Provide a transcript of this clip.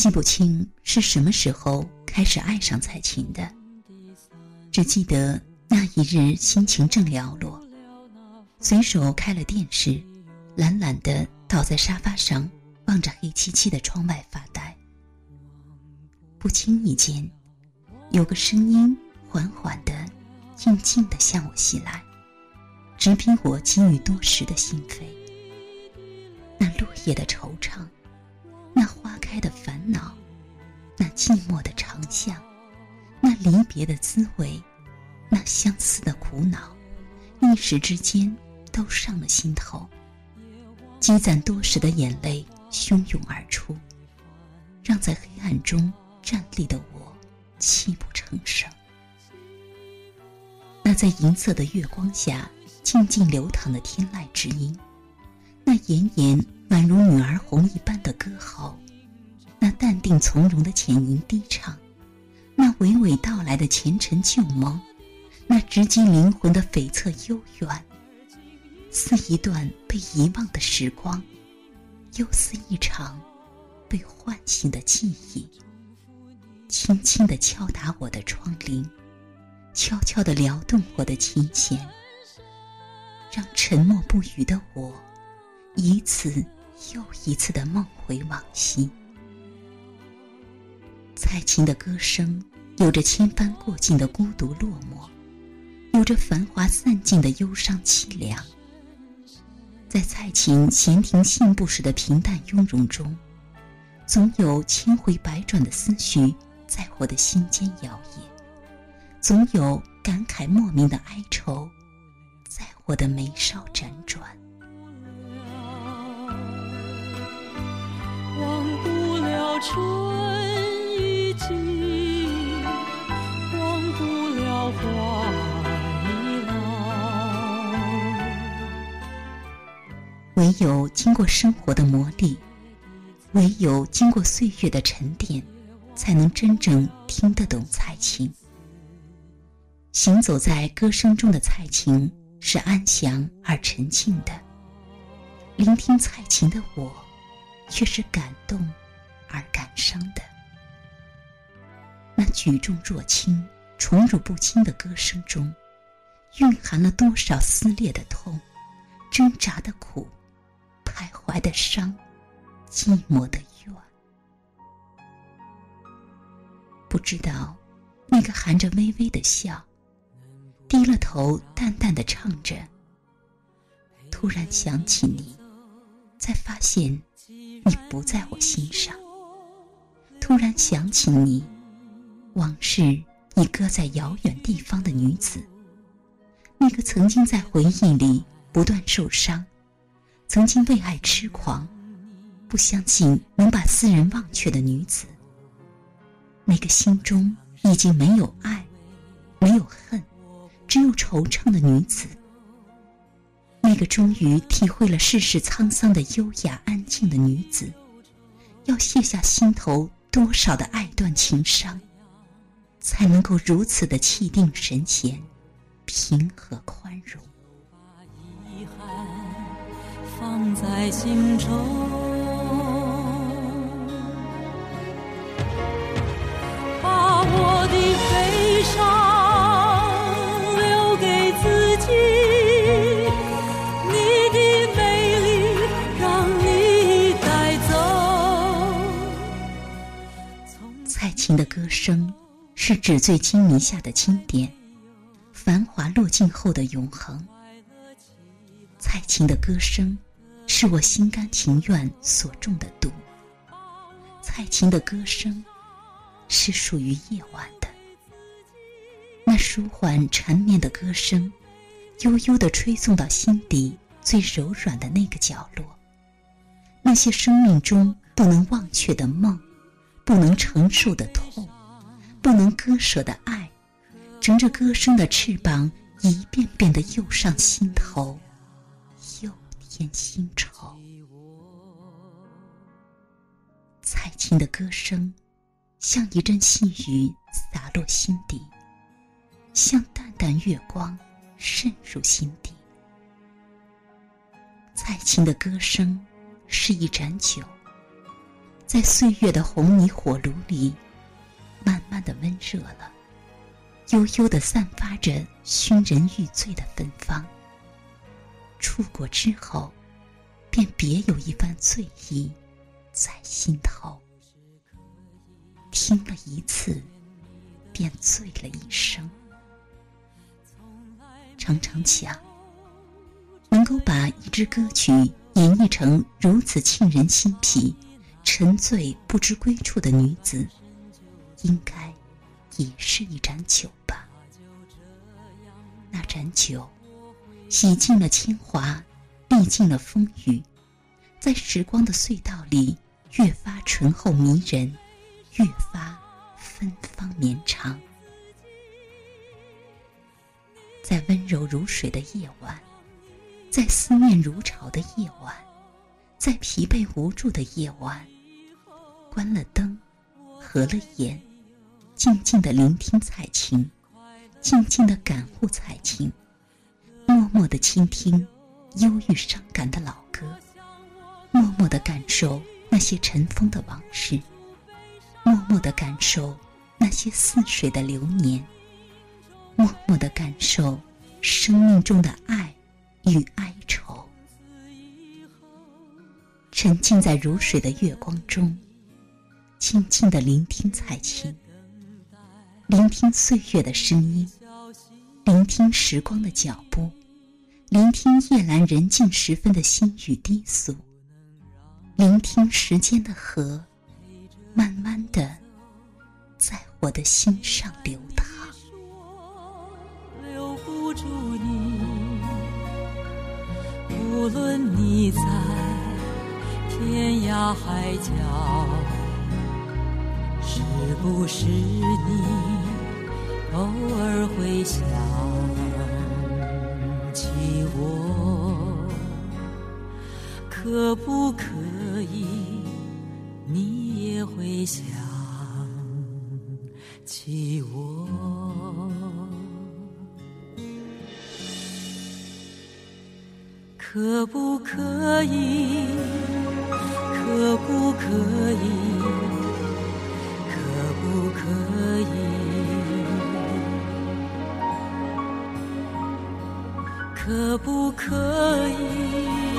记不清是什么时候开始爱上蔡琴的，只记得那一日心情正寥落，随手开了电视，懒懒的倒在沙发上，望着黑漆漆的窗外发呆。不经意间，有个声音缓缓的、静静的向我袭来，直逼我积郁多时的心扉。那落叶的惆怅，那花开的烦恼，那寂寞的长巷，那离别的滋味，那相思的苦恼，一时之间都上了心头。积攒多时的眼泪汹涌而出，让在黑暗中。站立的我，泣不成声。那在银色的月光下静静流淌的天籁之音，那炎炎宛如女儿红一般，定从容的浅吟低唱，那娓娓道来的前尘旧梦，那直击灵魂的悱恻悠远，似一段被遗忘的时光，又似一场被唤醒的记忆。轻轻地敲打我的窗棂，悄悄地撩动我的琴弦，让沉默不语的我，一次又一次地梦回往昔。蔡琴的歌声有着千帆过尽的孤独落寞，有着繁华散尽的忧伤凄凉。在蔡琴闲庭信步时的平淡雍容中，总有千回百转的思绪。在我的心间摇曳，总有感慨莫名的哀愁，在我的眉梢辗转。忘不了春唯有经过生活的磨砺，唯有经过岁月的沉淀。才能真正听得懂蔡琴。行走在歌声中的蔡琴是安详而沉静的，聆听蔡琴的我，却是感动而感伤的。那举重若轻、宠辱不惊的歌声中，蕴含了多少撕裂的痛、挣扎的苦、徘徊的伤、寂寞的怨。不知道，那个含着微微的笑，低了头淡淡的唱着。突然想起你，才发现你不在我心上。突然想起你，往事已搁在遥远地方的女子，那个曾经在回忆里不断受伤，曾经为爱痴狂，不相信能把私人忘却的女子。那个心中已经没有爱，没有恨，只有惆怅的女子。那个终于体会了世事沧桑的优雅安静的女子，要卸下心头多少的爱断情伤，才能够如此的气定神闲，平和宽容。把遗憾放在心中。的歌声是纸醉金迷下的经典，繁华落尽后的永恒。蔡琴的歌声是我心甘情愿所中的毒。蔡琴的歌声是属于夜晚的，那舒缓缠绵的歌声，悠悠的吹送到心底最柔软的那个角落。那些生命中不能忘却的梦。不能承受的痛，不能割舍的爱，乘着歌声的翅膀，一遍遍的又上心头，又添新愁。蔡琴的歌声，像一阵细雨洒落心底，像淡淡月光渗入心底。蔡琴的歌声，是一盏酒。在岁月的红泥火炉里，慢慢的温热了，悠悠的散发着熏人欲醉的芬芳。出国之后，便别有一番醉意在心头。听了一次，便醉了一生。常常想，能够把一支歌曲演绎成如此沁人心脾。沉醉不知归处的女子，应该也是一盏酒吧。那盏酒，洗尽了铅华，历尽了风雨，在时光的隧道里，越发醇厚迷人，越发芬芳绵长。在温柔如水的夜晚，在思念如潮的夜晚，在疲惫无助的夜晚。关了灯，合了眼，静静的聆听彩琴，静静的感悟彩琴，默默的倾听忧郁伤感的老歌，默默的感受那些尘封的往事，默默的感受那些似水的流年，默默的感受生命中的爱与哀愁，沉浸在如水的月光中。静静的聆听彩琴，聆听岁月的声音，聆听时光的脚步，听夜阑人静时分的心语低诉，聆听时间的河，慢慢的在我的心上流淌。留不住你，无论你在天涯海角。是不是你偶尔会想我？可不可以你也会想起我？可不可以？可不可以？可不可以？可不可以？